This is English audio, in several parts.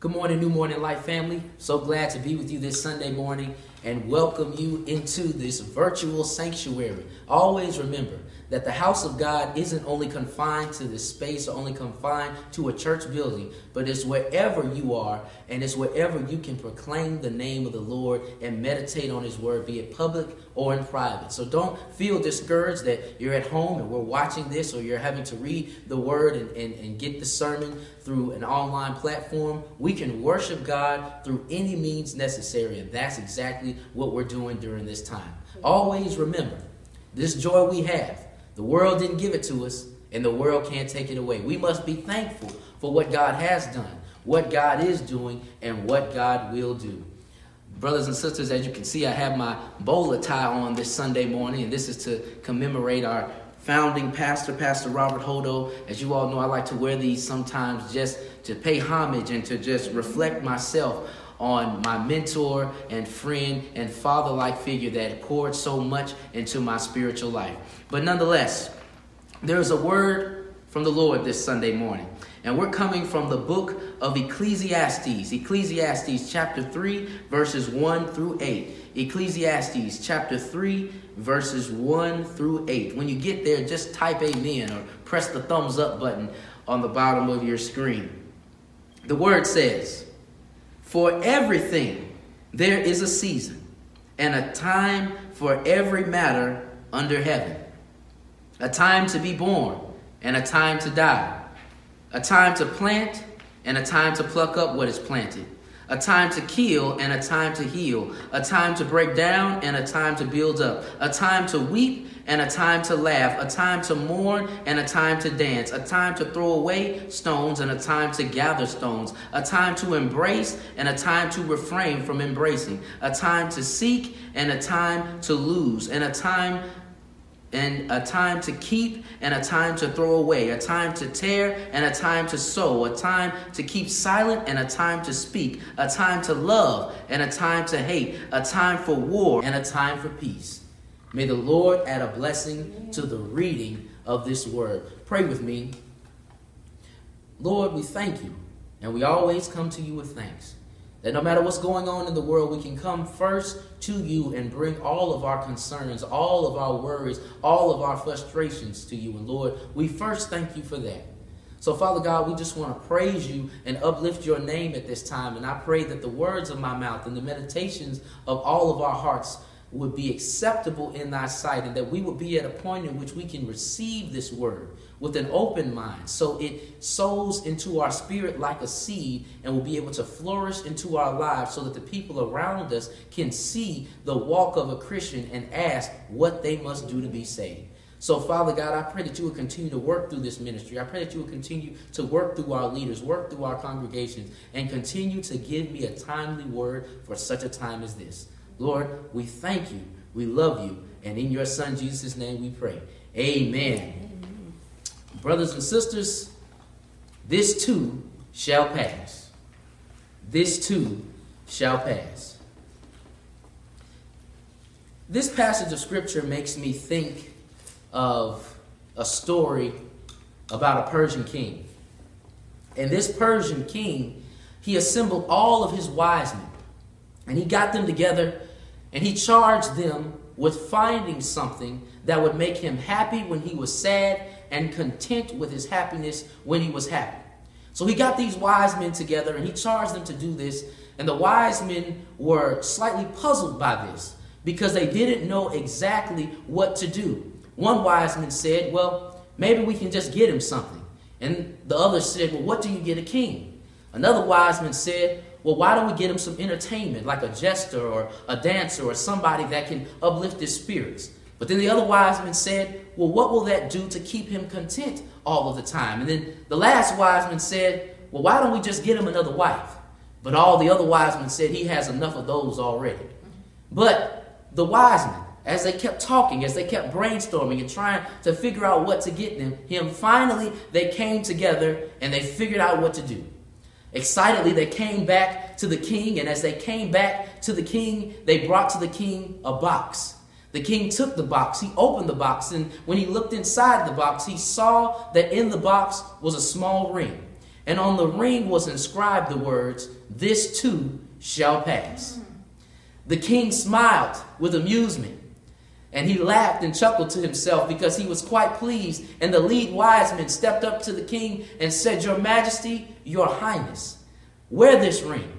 Good morning, New Morning Life family. So glad to be with you this Sunday morning and welcome you into this virtual sanctuary. Always remember that the house of God isn't only confined to this space or only confined to a church building, but it's wherever you are and it's wherever you can proclaim the name of the Lord and meditate on his word, be it public or in private. So don't feel discouraged that you're at home and we're watching this or you're having to read the word and, and, and get the sermon through an online platform. We can worship God through any means necessary, and that's exactly what we're doing during this time. Always remember this joy we have the world didn't give it to us, and the world can't take it away. We must be thankful for what God has done, what God is doing, and what God will do. Brothers and sisters, as you can see, I have my bowler tie on this Sunday morning, and this is to commemorate our founding pastor, Pastor Robert Hodo. As you all know, I like to wear these sometimes just to pay homage and to just reflect myself on my mentor and friend and father like figure that poured so much into my spiritual life. But nonetheless, there's a word from the Lord this Sunday morning. And we're coming from the book of Ecclesiastes, Ecclesiastes chapter 3, verses 1 through 8. Ecclesiastes chapter 3, verses 1 through 8. When you get there, just type amen or press the thumbs up button on the bottom of your screen. The word says, for everything there is a season and a time for every matter under heaven. A time to be born and a time to die. A time to plant and a time to pluck up what is planted a time to kill and a time to heal, a time to break down and a time to build up, a time to weep and a time to laugh, a time to mourn and a time to dance, a time to throw away stones and a time to gather stones, a time to embrace and a time to refrain from embracing, a time to seek and a time to lose, and a time and a time to keep and a time to throw away, a time to tear and a time to sew, a time to keep silent and a time to speak, a time to love and a time to hate, a time for war and a time for peace. May the Lord add a blessing to the reading of this word. Pray with me. Lord, we thank you, and we always come to you with thanks. That no matter what's going on in the world, we can come first to you and bring all of our concerns, all of our worries, all of our frustrations to you. And Lord, we first thank you for that. So, Father God, we just want to praise you and uplift your name at this time. And I pray that the words of my mouth and the meditations of all of our hearts would be acceptable in thy sight and that we would be at a point in which we can receive this word with an open mind so it sows into our spirit like a seed and will be able to flourish into our lives so that the people around us can see the walk of a Christian and ask what they must do to be saved. So, Father God, I pray that you will continue to work through this ministry. I pray that you will continue to work through our leaders, work through our congregations, and continue to give me a timely word for such a time as this. Lord, we thank you, we love you, and in your Son Jesus' name we pray. Amen. Amen. Brothers and sisters, this too shall pass. This too shall pass. This passage of scripture makes me think of a story about a Persian king. And this Persian king, he assembled all of his wise men and he got them together and he charged them with finding something that would make him happy when he was sad and content with his happiness when he was happy. So he got these wise men together and he charged them to do this. And the wise men were slightly puzzled by this because they didn't know exactly what to do. One wise man said, Well, maybe we can just get him something. And the other said, Well, what do you get a king? Another wise man said, well, why don't we get him some entertainment, like a jester or a dancer or somebody that can uplift his spirits? But then the other wise men said, well, what will that do to keep him content all of the time? And then the last wise man said, well, why don't we just get him another wife? But all the other wise men said he has enough of those already. But the wise men, as they kept talking, as they kept brainstorming and trying to figure out what to get them, him, finally they came together and they figured out what to do. Excitedly, they came back to the king, and as they came back to the king, they brought to the king a box. The king took the box, he opened the box, and when he looked inside the box, he saw that in the box was a small ring. and on the ring was inscribed the words, This too shall pass. The king smiled with amusement, and he laughed and chuckled to himself because he was quite pleased. And the lead wise men stepped up to the king and said, Your Majesty, Your Highness, wear this ring.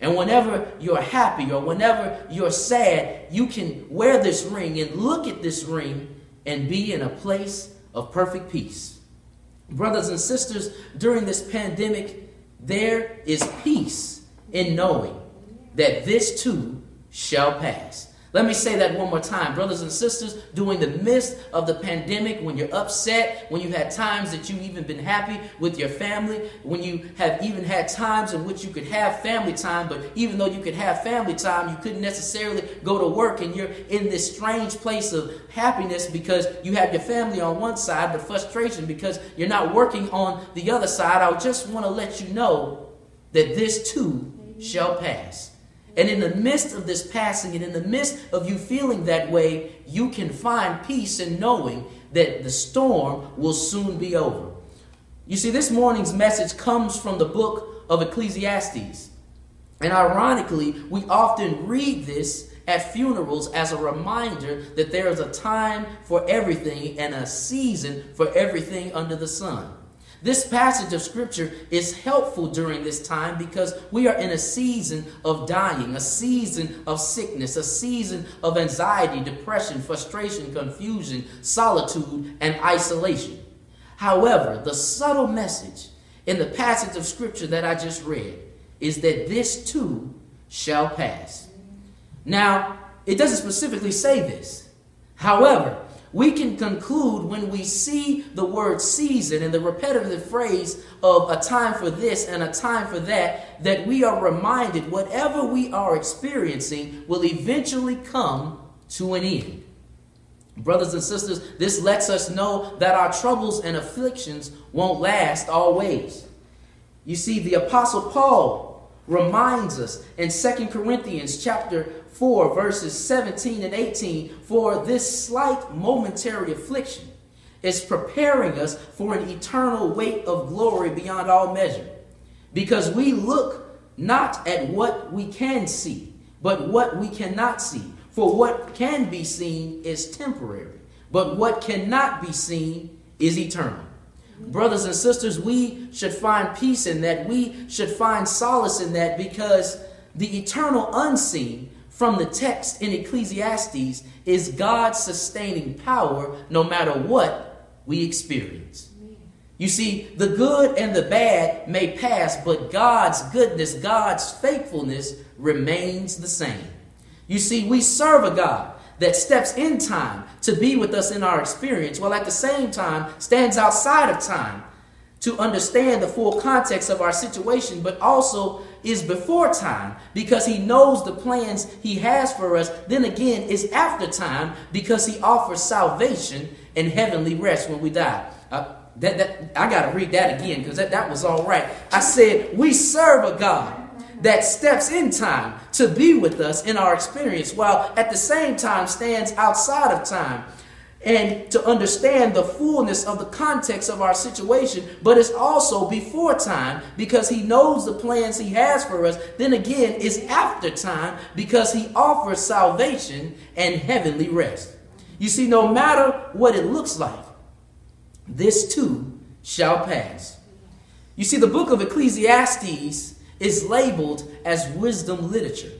And whenever you're happy or whenever you're sad, you can wear this ring and look at this ring and be in a place of perfect peace. Brothers and sisters, during this pandemic, there is peace in knowing that this too shall pass. Let me say that one more time. Brothers and sisters, during the midst of the pandemic, when you're upset, when you've had times that you've even been happy with your family, when you have even had times in which you could have family time, but even though you could have family time, you couldn't necessarily go to work and you're in this strange place of happiness because you have your family on one side, but frustration because you're not working on the other side. I just want to let you know that this too shall pass. And in the midst of this passing and in the midst of you feeling that way, you can find peace in knowing that the storm will soon be over. You see, this morning's message comes from the book of Ecclesiastes. And ironically, we often read this at funerals as a reminder that there is a time for everything and a season for everything under the sun. This passage of scripture is helpful during this time because we are in a season of dying, a season of sickness, a season of anxiety, depression, frustration, confusion, solitude, and isolation. However, the subtle message in the passage of scripture that I just read is that this too shall pass. Now, it doesn't specifically say this. However, we can conclude when we see the word season and the repetitive phrase of a time for this and a time for that, that we are reminded whatever we are experiencing will eventually come to an end. Brothers and sisters, this lets us know that our troubles and afflictions won't last always. You see, the Apostle Paul reminds us in Second Corinthians chapter 4, verses 17 and 18, for this slight momentary affliction is preparing us for an eternal weight of glory beyond all measure. Because we look not at what we can see, but what we cannot see. For what can be seen is temporary, but what cannot be seen is eternal. Brothers and sisters, we should find peace in that. We should find solace in that because the eternal unseen from the text in Ecclesiastes is God's sustaining power no matter what we experience. You see, the good and the bad may pass, but God's goodness, God's faithfulness remains the same. You see, we serve a God that steps in time to be with us in our experience, while at the same time stands outside of time to understand the full context of our situation, but also is before time because he knows the plans he has for us. Then again, is after time because he offers salvation and heavenly rest when we die. Uh, that, that, I got to read that again because that, that was all right. I said, We serve a God that steps in time to be with us in our experience while at the same time stands outside of time and to understand the fullness of the context of our situation, but it's also before time because he knows the plans he has for us. Then again, it's after time because he offers salvation and heavenly rest. You see, no matter what it looks like, this too shall pass. You see, the book of Ecclesiastes is labeled as wisdom literature.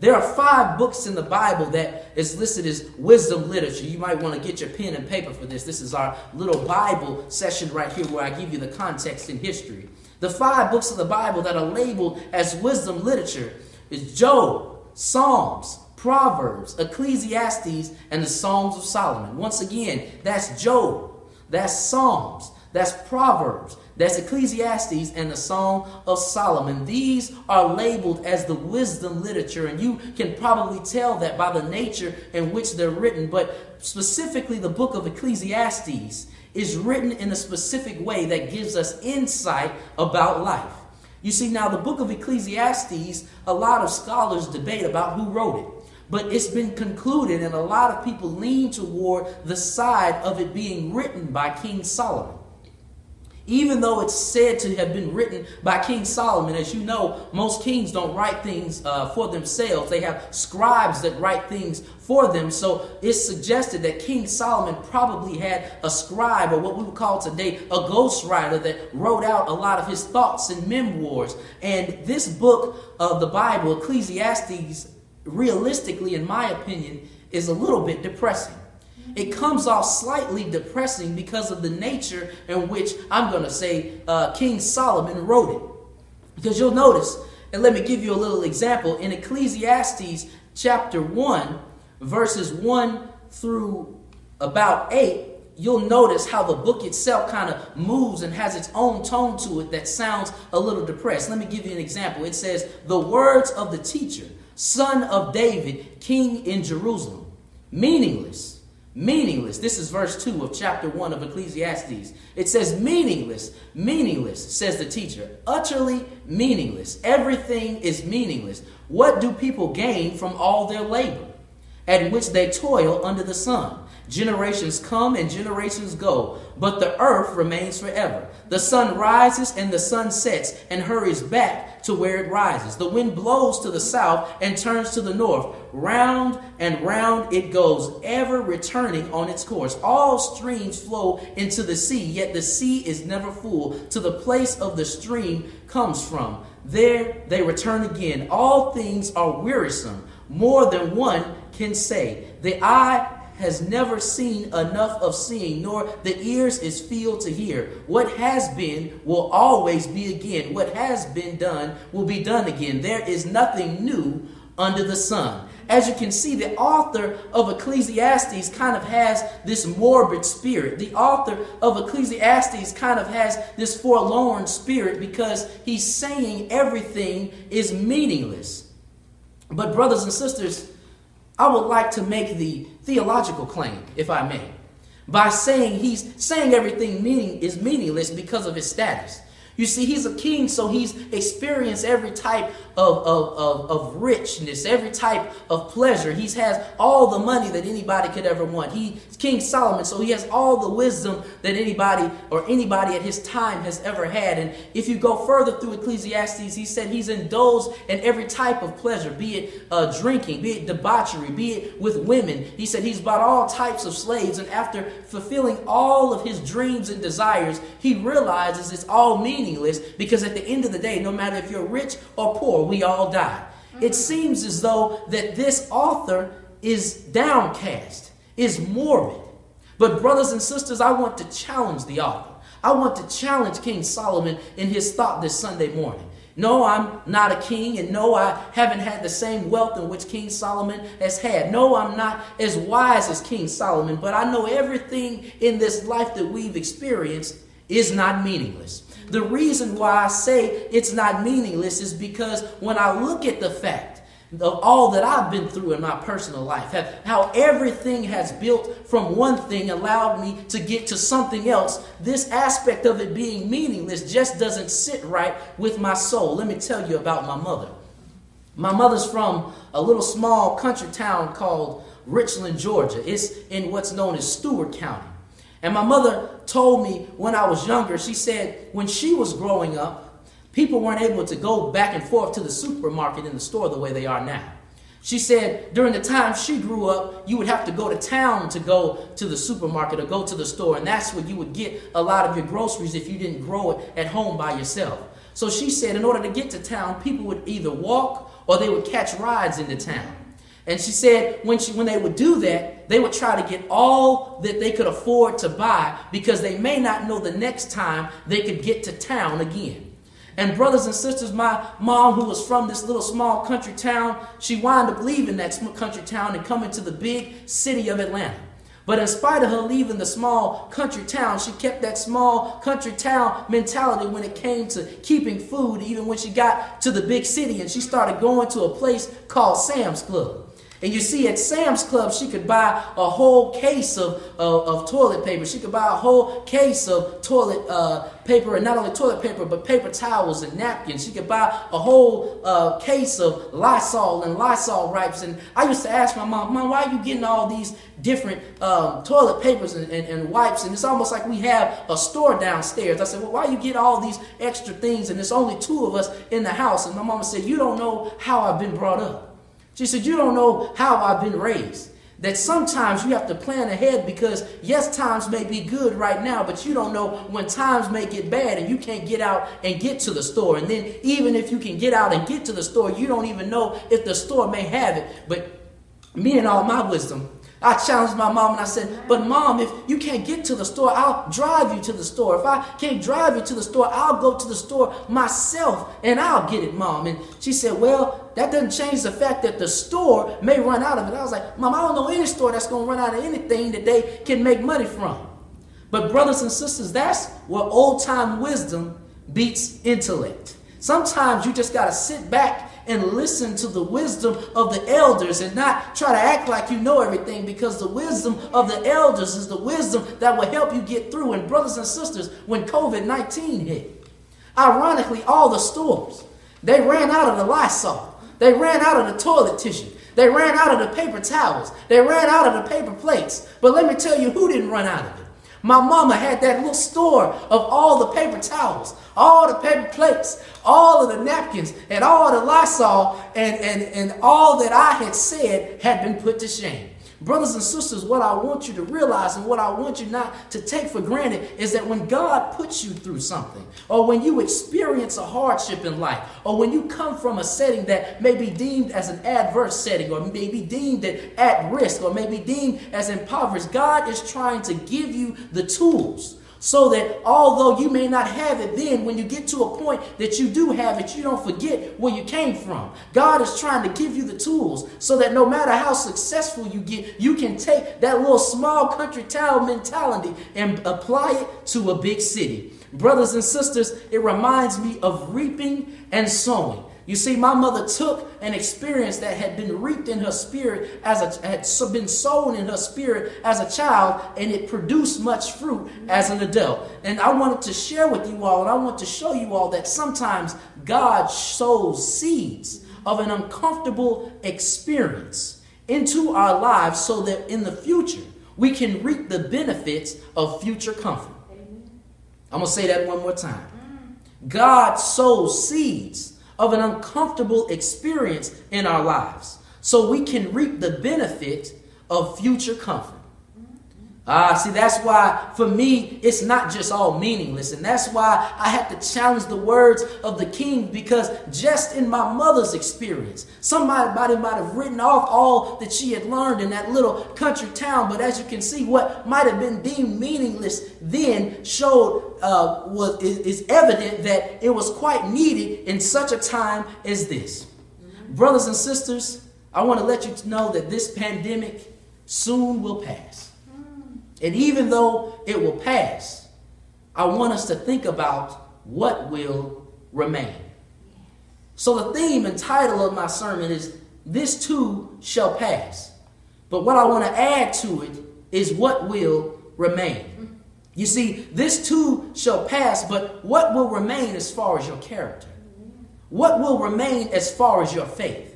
There are five books in the Bible that is listed as wisdom literature. You might want to get your pen and paper for this. This is our little Bible session right here where I give you the context and history. The five books of the Bible that are labeled as wisdom literature is Job, Psalms, Proverbs, Ecclesiastes, and the Songs of Solomon. Once again, that's Job, that's Psalms, that's Proverbs, that's Ecclesiastes and the Song of Solomon. These are labeled as the wisdom literature, and you can probably tell that by the nature in which they're written. But specifically, the book of Ecclesiastes is written in a specific way that gives us insight about life. You see, now the book of Ecclesiastes, a lot of scholars debate about who wrote it. But it's been concluded, and a lot of people lean toward the side of it being written by King Solomon. Even though it's said to have been written by King Solomon. As you know, most kings don't write things uh, for themselves, they have scribes that write things for them. So it's suggested that King Solomon probably had a scribe, or what we would call today a ghostwriter, that wrote out a lot of his thoughts and memoirs. And this book of the Bible, Ecclesiastes, realistically, in my opinion, is a little bit depressing it comes off slightly depressing because of the nature in which I'm going to say uh, King Solomon wrote it. Because you'll notice, and let me give you a little example, in Ecclesiastes chapter 1, verses 1 through about 8, you'll notice how the book itself kind of moves and has its own tone to it that sounds a little depressed. Let me give you an example. It says, The words of the teacher, son of David, king in Jerusalem, meaningless Meaningless. This is verse 2 of chapter 1 of Ecclesiastes. It says, meaningless, meaningless, says the teacher. Utterly meaningless. Everything is meaningless. What do people gain from all their labor, at which they toil under the sun? Generations come and generations go, but the earth remains forever. The sun rises and the sun sets and hurries back to where it rises. The wind blows to the south and turns to the north. Round and round it goes, ever returning on its course. All streams flow into the sea, yet the sea is never full to the place of the stream comes from. There they return again. All things are wearisome, more than one can say. The eye has never seen enough of seeing, nor the ears is filled to hear. What has been will always be again. What has been done will be done again. There is nothing new under the sun. As you can see, the author of Ecclesiastes kind of has this morbid spirit. The author of Ecclesiastes kind of has this forlorn spirit because he's saying everything is meaningless. But, brothers and sisters, I would like to make the theological claim, if I may, by saying he's saying everything meaning is meaningless because of his status. You see, he's a king, so he's experienced every type of, of, of, of, richness, every type of pleasure. He has all the money that anybody could ever want. He's King Solomon, so he has all the wisdom that anybody or anybody at his time has ever had. And if you go further through Ecclesiastes, he said he's indulged in every type of pleasure, be it uh, drinking, be it debauchery, be it with women. He said he's bought all types of slaves, and after fulfilling all of his dreams and desires, he realizes it's all meaningless meaningless because at the end of the day, no matter if you're rich or poor, we all die. Mm-hmm. It seems as though that this author is downcast, is morbid. But, brothers and sisters, I want to challenge the author. I want to challenge King Solomon in his thought this Sunday morning. No, I'm not a king, and no, I haven't had the same wealth in which King Solomon has had. No, I'm not as wise as King Solomon, but I know everything in this life that we've experienced is not meaningless. The reason why I say it's not meaningless is because when I look at the fact of all that I've been through in my personal life, how everything has built from one thing allowed me to get to something else, this aspect of it being meaningless just doesn't sit right with my soul. Let me tell you about my mother. My mother's from a little small country town called Richland, Georgia. It's in what's known as Stewart County. And my mother told me when I was younger, she said when she was growing up, people weren't able to go back and forth to the supermarket in the store the way they are now. She said during the time she grew up, you would have to go to town to go to the supermarket or go to the store, and that's where you would get a lot of your groceries if you didn't grow it at home by yourself. So she said in order to get to town, people would either walk or they would catch rides into town. And she said when, she, when they would do that, they would try to get all that they could afford to buy because they may not know the next time they could get to town again. And brothers and sisters, my mom, who was from this little small country town, she wound up leaving that small country town and coming to the big city of Atlanta. But in spite of her leaving the small country town, she kept that small country town mentality when it came to keeping food, even when she got to the big city and she started going to a place called Sam's Club. And you see, at Sam's Club, she could buy a whole case of, of, of toilet paper. She could buy a whole case of toilet uh, paper, and not only toilet paper, but paper towels and napkins. She could buy a whole uh, case of Lysol and Lysol wipes. And I used to ask my mom, Mom, why are you getting all these different um, toilet papers and, and, and, wipes? And it's almost like we have a store downstairs. I said, Well, why you get all these extra things? And there's only two of us in the house. And my mama said, You don't know how I've been brought up. She said, You don't know how I've been raised. That sometimes you have to plan ahead because, yes, times may be good right now, but you don't know when times may get bad and you can't get out and get to the store. And then, even if you can get out and get to the store, you don't even know if the store may have it. But me and all my wisdom, I challenged my mom and I said, But mom, if you can't get to the store, I'll drive you to the store. If I can't drive you to the store, I'll go to the store myself and I'll get it, mom. And she said, Well, that doesn't change the fact that the store may run out of it. I was like, Mom, I don't know any store that's going to run out of anything that they can make money from. But, brothers and sisters, that's where old time wisdom beats intellect. Sometimes you just got to sit back and listen to the wisdom of the elders and not try to act like you know everything because the wisdom of the elders is the wisdom that will help you get through. And, brothers and sisters, when COVID 19 hit, ironically, all the stores, they ran out of the Lysol, they ran out of the toilet tissue. They ran out of the paper towels. They ran out of the paper plates. But let me tell you who didn't run out of it. My mama had that little store of all the paper towels, all the paper plates, all of the napkins, and all the Lysol, and, and, and all that I had said had been put to shame. Brothers and sisters, what I want you to realize and what I want you not to take for granted is that when God puts you through something, or when you experience a hardship in life, or when you come from a setting that may be deemed as an adverse setting, or may be deemed at risk, or may be deemed as impoverished, God is trying to give you the tools so that although you may not have it then, when you get to a point that you do have it, you don't forget where you came from. God is trying to give you the tools so that no matter how successful you get, you can take that little small country town mentality and apply it to a big city. Brothers and sisters, it reminds me of reaping and sowing. You see, my mother took an experience that had been reaped in her spirit as a had been sown in her spirit as a child, and it produced much fruit as an adult. And I wanted to share with you all, and I want to show you all that sometimes God sows seeds of an uncomfortable experience into our lives so that in the future we can reap the benefits of future comfort. I'm going to say that one more time. God sows seeds of an uncomfortable experience in our lives so we can reap the benefit of future comfort. Ah, see, that's why for me it's not just all meaningless. And that's why I had to challenge the words of the king because just in my mother's experience, somebody might have written off all that she had learned in that little country town. But as you can see, what might have been deemed meaningless then showed uh, was is, is evident that it was quite needed in such a time as this. Brothers and sisters, I want to let you know that this pandemic soon will pass. And even though it will pass, I want us to think about what will remain. So, the theme and title of my sermon is This Too Shall Pass. But what I want to add to it is what will remain. You see, this too shall pass, but what will remain as far as your character? What will remain as far as your faith?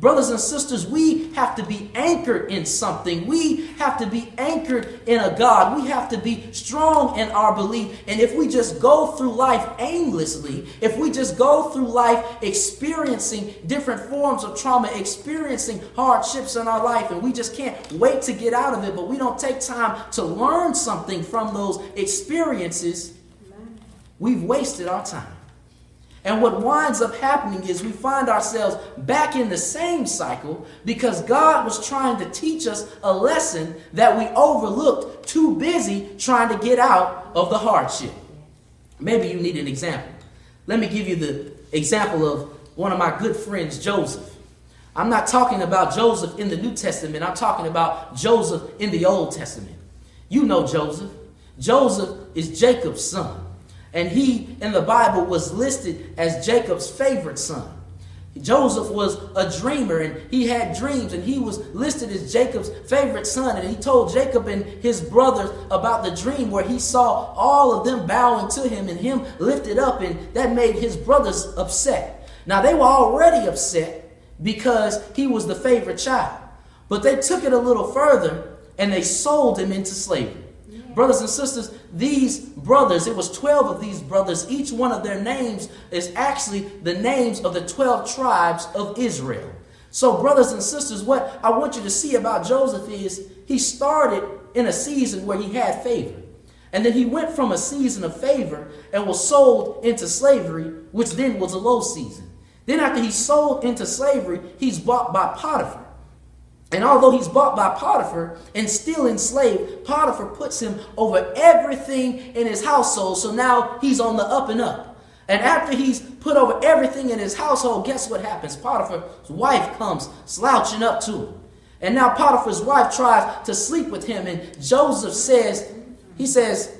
Brothers and sisters, we have to be anchored in something. We have to be anchored in a God. We have to be strong in our belief. And if we just go through life aimlessly, if we just go through life experiencing different forms of trauma, experiencing hardships in our life, and we just can't wait to get out of it, but we don't take time to learn something from those experiences, we've wasted our time. And what winds up happening is we find ourselves back in the same cycle because God was trying to teach us a lesson that we overlooked, too busy trying to get out of the hardship. Maybe you need an example. Let me give you the example of one of my good friends, Joseph. I'm not talking about Joseph in the New Testament, I'm talking about Joseph in the Old Testament. You know Joseph. Joseph is Jacob's son. And he in the Bible was listed as Jacob's favorite son. Joseph was a dreamer and he had dreams and he was listed as Jacob's favorite son. And he told Jacob and his brothers about the dream where he saw all of them bowing to him and him lifted up, and that made his brothers upset. Now, they were already upset because he was the favorite child, but they took it a little further and they sold him into slavery. Brothers and sisters, these brothers, it was 12 of these brothers, each one of their names is actually the names of the 12 tribes of Israel. So, brothers and sisters, what I want you to see about Joseph is he started in a season where he had favor. And then he went from a season of favor and was sold into slavery, which then was a low season. Then, after he's sold into slavery, he's bought by Potiphar. And although he's bought by Potiphar and still enslaved, Potiphar puts him over everything in his household. So now he's on the up and up. And after he's put over everything in his household, guess what happens? Potiphar's wife comes slouching up to him. And now Potiphar's wife tries to sleep with him. And Joseph says, he says,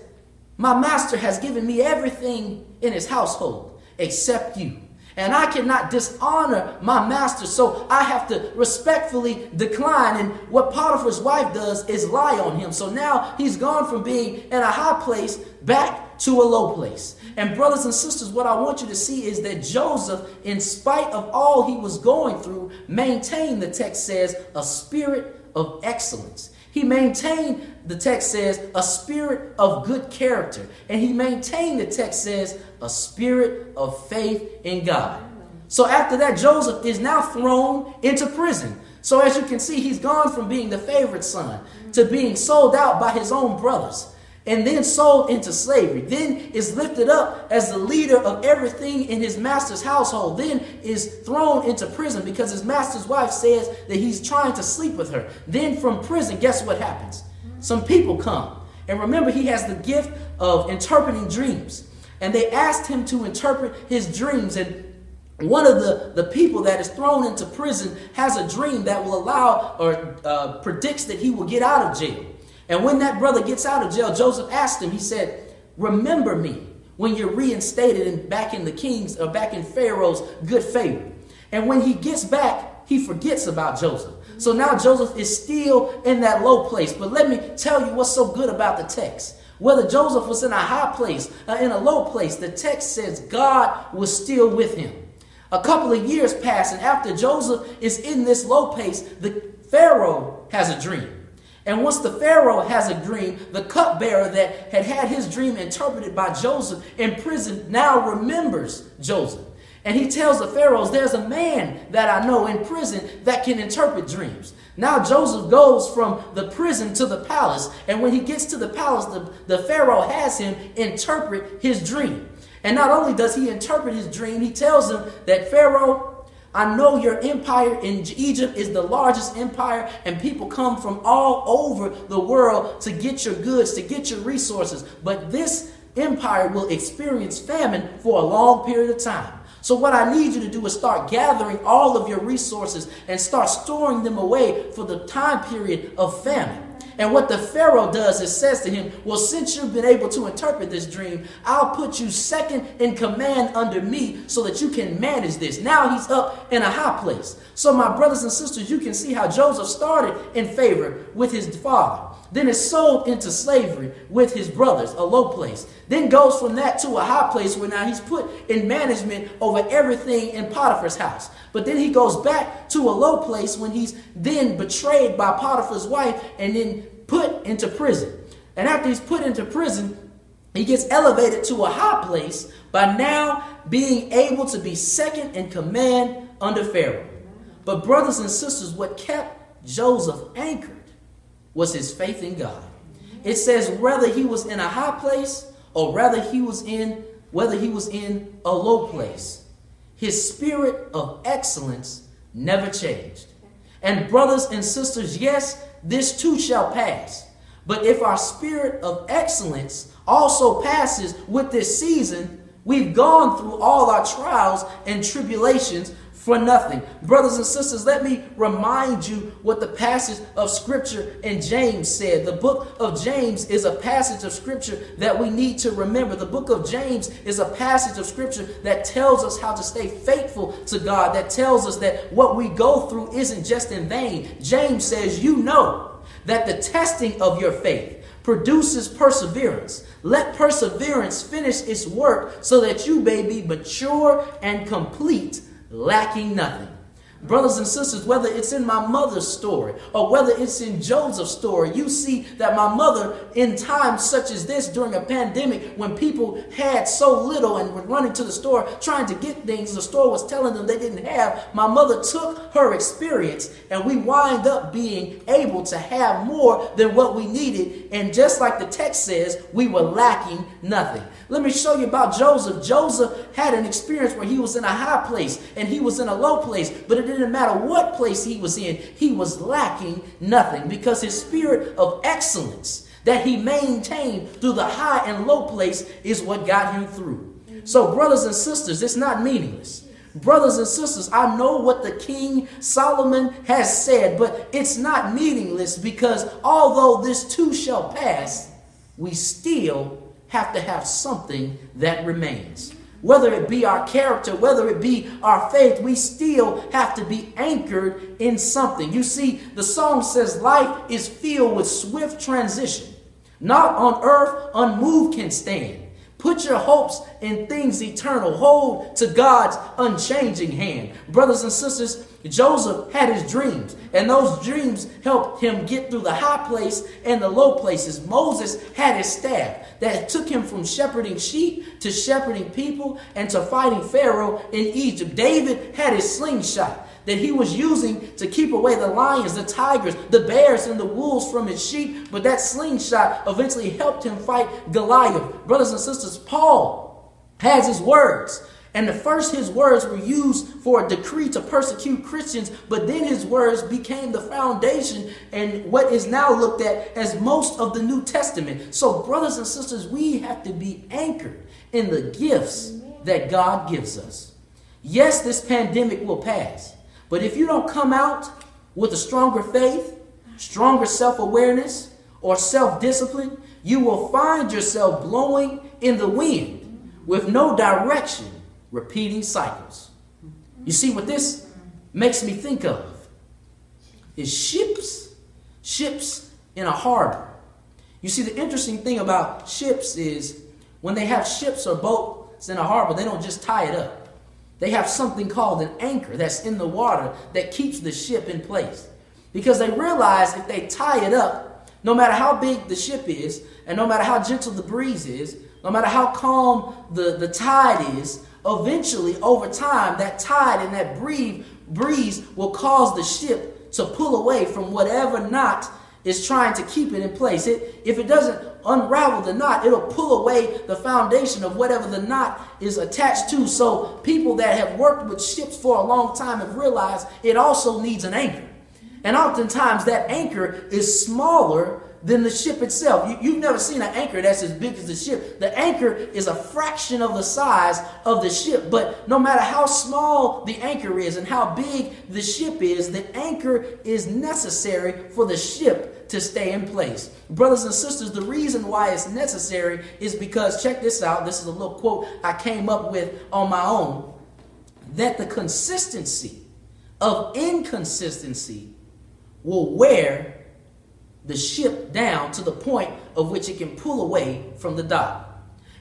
my master has given me everything in his household except you. And I cannot dishonor my master, so I have to respectfully decline. And what Potiphar's wife does is lie on him. So now he's gone from being in a high place back to a low place. And, brothers and sisters, what I want you to see is that Joseph, in spite of all he was going through, maintained, the text says, a spirit of excellence. He maintained, the text says, a spirit of good character. And he maintained, the text says, a spirit of faith in God. So after that, Joseph is now thrown into prison. So as you can see, he's gone from being the favorite son to being sold out by his own brothers and then sold into slavery, then is lifted up as the leader of everything in his master's household, then is thrown into prison because his master's wife says that he's trying to sleep with her. Then from prison, guess what happens? Some people come. And remember, he has the gift of interpreting dreams. And they asked him to interpret his dreams. And one of the, the people that is thrown into prison has a dream that will allow or uh, predicts that he will get out of jail. And when that brother gets out of jail, Joseph asked him, he said, Remember me when you're reinstated and back in the king's or back in Pharaoh's good favor. And when he gets back, he forgets about Joseph. So now Joseph is still in that low place. But let me tell you what's so good about the text. Whether Joseph was in a high place or in a low place, the text says God was still with him. A couple of years pass, and after Joseph is in this low place, the Pharaoh has a dream. And once the Pharaoh has a dream, the cupbearer that had had his dream interpreted by Joseph in prison now remembers Joseph. And he tells the Pharaohs, There's a man that I know in prison that can interpret dreams. Now Joseph goes from the prison to the palace. And when he gets to the palace, the, the Pharaoh has him interpret his dream. And not only does he interpret his dream, he tells him that Pharaoh, I know your empire in Egypt is the largest empire, and people come from all over the world to get your goods, to get your resources. But this empire will experience famine for a long period of time. So, what I need you to do is start gathering all of your resources and start storing them away for the time period of famine. And what the Pharaoh does is says to him, Well, since you've been able to interpret this dream, I'll put you second in command under me so that you can manage this. Now he's up in a high place. So, my brothers and sisters, you can see how Joseph started in favor with his father then is sold into slavery with his brothers, a low place. Then goes from that to a high place where now he's put in management over everything in Potiphar's house. But then he goes back to a low place when he's then betrayed by Potiphar's wife and then put into prison. And after he's put into prison, he gets elevated to a high place by now being able to be second in command under Pharaoh. But, brothers and sisters, what kept Joseph anchored was his faith in God. It says whether he was in a high place or whether he was in whether he was in a low place, his spirit of excellence never changed. And brothers and sisters, yes, this too shall pass. But if our spirit of excellence also passes with this season, We've gone through all our trials and tribulations for nothing. Brothers and sisters, let me remind you what the passage of scripture in James said. The book of James is a passage of scripture that we need to remember. The book of James is a passage of scripture that tells us how to stay faithful to God, that tells us that what we go through isn't just in vain. James says, You know that the testing of your faith produces perseverance. Let perseverance finish its work so that you may be mature and complete lacking nothing. Brothers and sisters, whether it's in my mother's story or whether it's in Joseph's story, you see that my mother, in times such as this during a pandemic, when people had so little and were running to the store trying to get things the store was telling them they didn't have, my mother took her experience and we wind up being able to have more than what we needed. And just like the text says, we were lacking nothing. Let me show you about Joseph. Joseph had an experience where he was in a high place and he was in a low place, but it didn't matter what place he was in, he was lacking nothing because his spirit of excellence that he maintained through the high and low place is what got him through. So, brothers and sisters, it's not meaningless. Brothers and sisters, I know what the King Solomon has said, but it's not meaningless because although this too shall pass, we still have to have something that remains. Whether it be our character, whether it be our faith, we still have to be anchored in something. You see, the song says life is filled with swift transition. Not on earth, unmoved can stand. Put your hopes in things eternal. Hold to God's unchanging hand. Brothers and sisters, Joseph had his dreams, and those dreams helped him get through the high place and the low places. Moses had his staff that took him from shepherding sheep to shepherding people and to fighting Pharaoh in Egypt. David had his slingshot that he was using to keep away the lions, the tigers, the bears, and the wolves from his sheep. But that slingshot eventually helped him fight Goliath. Brothers and sisters, Paul has his words and the first, his words were used for a decree to persecute Christians, but then his words became the foundation and what is now looked at as most of the New Testament. So, brothers and sisters, we have to be anchored in the gifts that God gives us. Yes, this pandemic will pass, but if you don't come out with a stronger faith, stronger self awareness, or self discipline, you will find yourself blowing in the wind with no direction repeating cycles. You see what this makes me think of is ships, ships in a harbor. You see, the interesting thing about ships is when they have ships or boats in a harbor, they don't just tie it up. They have something called an anchor that's in the water that keeps the ship in place. Because they realize if they tie it up, no matter how big the ship is, and no matter how gentle the breeze is, no matter how calm the, the tide is, eventually, over time, that tide and that breeze, breeze will cause the ship to pull away from whatever knot is trying to keep it in place. It, if it doesn't unravel the knot, it'll pull away the foundation of whatever the knot is attached to. So, people that have worked with ships for a long time have realized it also needs an anchor. And oftentimes, that anchor is smaller than the ship itself. You, have never seen an anchor that's as big as the ship. The anchor is a fraction of the size of the ship. But no matter how small the anchor is and how big the ship is, the anchor is necessary for the ship to stay in place. Brothers and sisters, the reason why it's necessary is because, check this out, this is a little quote I came up with on my own, that the consistency of inconsistency will wear the ship down to the point of which it can pull away from the dock.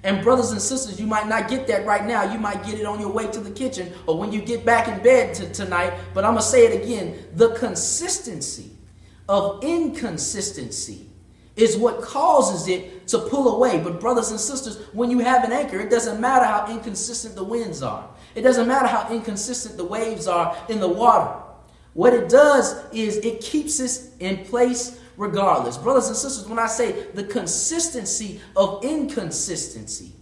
And brothers and sisters, you might not get that right now. You might get it on your way to the kitchen or when you get back in bed to, tonight. But I'm going to say it again. The consistency of inconsistency is what causes it to pull away. But brothers and sisters, when you have an anchor, it doesn't matter how inconsistent the winds are. It doesn't matter how inconsistent the waves are in the water. What it does is it keeps us in place regardless. Brothers and sisters, when I say the consistency of inconsistency,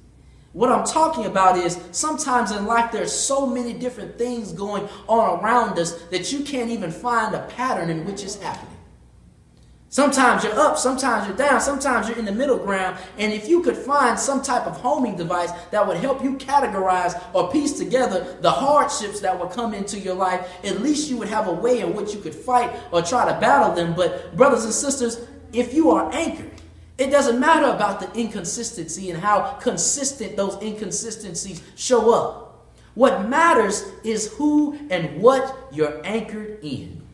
what I'm talking about is sometimes in life there's so many different things going on around us that you can't even find a pattern in which it's happening. Sometimes you're up, sometimes you're down, sometimes you're in the middle ground. And if you could find some type of homing device that would help you categorize or piece together the hardships that would come into your life, at least you would have a way in which you could fight or try to battle them. But, brothers and sisters, if you are anchored, it doesn't matter about the inconsistency and how consistent those inconsistencies show up. What matters is who and what you're anchored in.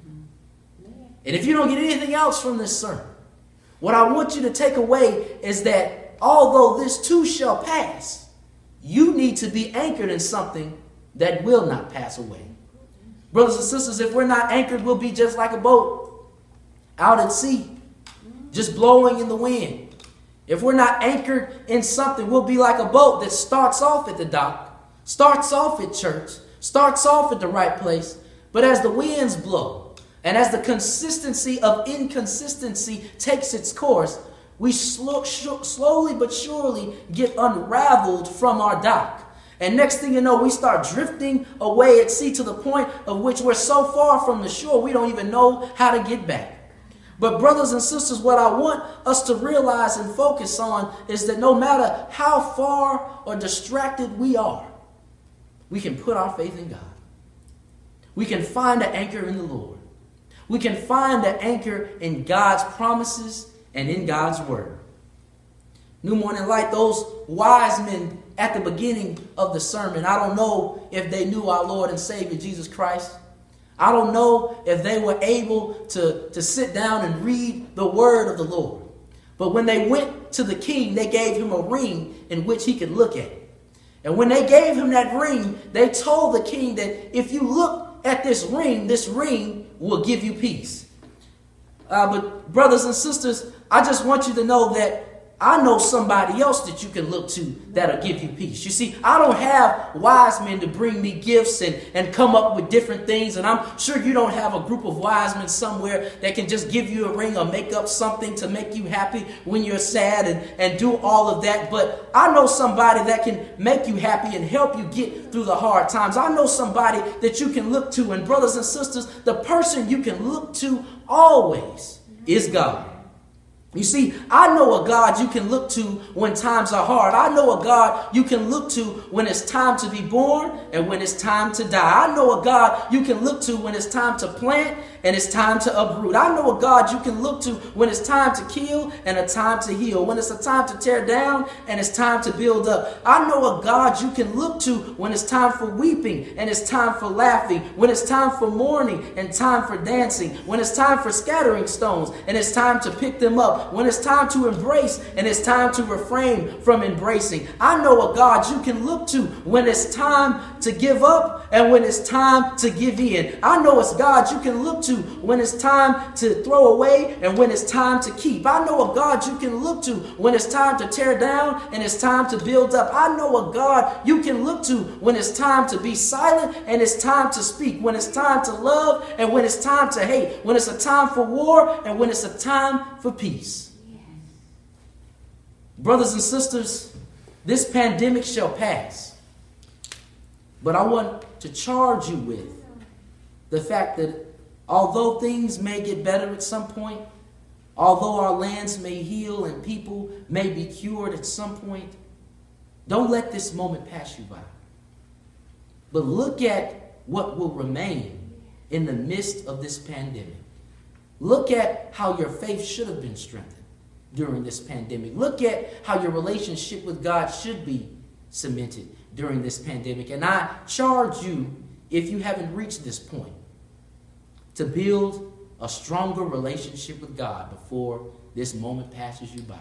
And if you don't get anything else from this sermon, what I want you to take away is that although this too shall pass, you need to be anchored in something that will not pass away. Brothers and sisters, if we're not anchored, we'll be just like a boat out at sea, just blowing in the wind. If we're not anchored in something, we'll be like a boat that starts off at the dock, starts off at church, starts off at the right place, but as the winds blow, and as the consistency of inconsistency takes its course, we slow, sh- slowly but surely get unraveled from our dock. And next thing you know, we start drifting away at sea to the point of which we're so far from the shore, we don't even know how to get back. But, brothers and sisters, what I want us to realize and focus on is that no matter how far or distracted we are, we can put our faith in God. We can find an anchor in the Lord. We can find the anchor in God's promises and in God's word. New Morning Light, those wise men at the beginning of the sermon, I don't know if they knew our Lord and Savior Jesus Christ. I don't know if they were able to, to sit down and read the word of the Lord. But when they went to the king, they gave him a ring in which he could look at. And when they gave him that ring, they told the king that if you look at this ring, this ring will give you peace. Uh, but, brothers and sisters, I just want you to know that I know somebody else that you can look to that'll give you peace. You see, I don't have wise men to bring me gifts and, and come up with different things. And I'm sure you don't have a group of wise men somewhere that can just give you a ring or make up something to make you happy when you're sad and, and do all of that. But I know somebody that can make you happy and help you get through the hard times. I know somebody that you can look to. And, brothers and sisters, the person you can look to always is God. You see, I know a God you can look to when times are hard. I know a God you can look to when it's time to be born and when it's time to die. I know a God you can look to when it's time to plant and it's time to uproot. I know a God you can look to when it's time to kill and a time to heal, when it's a time to tear down and it's time to build up. I know a God you can look to when it's time for weeping and it's time for laughing, when it's time for mourning and time for dancing, when it's time for scattering stones and it's time to pick them up, when it's time to embrace and it's time to refrain from embracing. I know a God you can look to when it's time to give up and when it's time to give in. I know it's God you can look to to when it's time to throw away and when it's time to keep. I know a God you can look to when it's time to tear down and it's time to build up. I know a God you can look to when it's time to be silent and it's time to speak, when it's time to love and when it's time to hate, when it's a time for war and when it's a time for peace. Brothers and sisters, this pandemic shall pass. But I want to charge you with the fact that Although things may get better at some point, although our lands may heal and people may be cured at some point, don't let this moment pass you by. But look at what will remain in the midst of this pandemic. Look at how your faith should have been strengthened during this pandemic. Look at how your relationship with God should be cemented during this pandemic. And I charge you, if you haven't reached this point, to build a stronger relationship with God before this moment passes you by.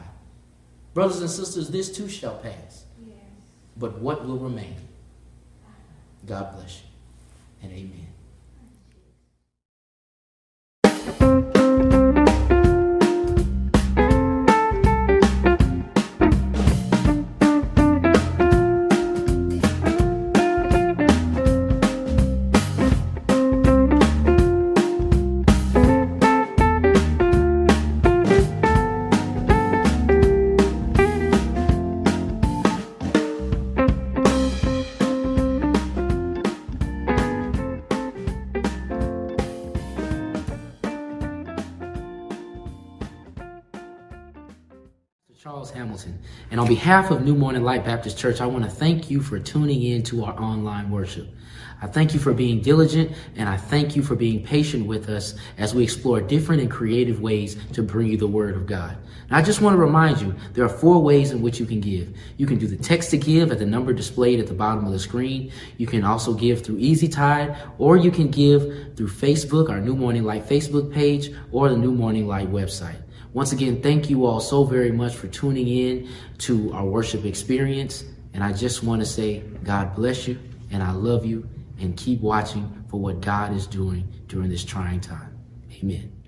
Brothers and sisters, this too shall pass. Yes. But what will remain? God bless you and amen. On behalf of New Morning Light Baptist Church, I want to thank you for tuning in to our online worship. I thank you for being diligent and I thank you for being patient with us as we explore different and creative ways to bring you the Word of God. And I just want to remind you there are four ways in which you can give. You can do the text to give at the number displayed at the bottom of the screen. You can also give through EasyTithe or you can give through Facebook, our New Morning Light Facebook page, or the New Morning Light website. Once again, thank you all so very much for tuning in to our worship experience. And I just want to say, God bless you, and I love you, and keep watching for what God is doing during this trying time. Amen.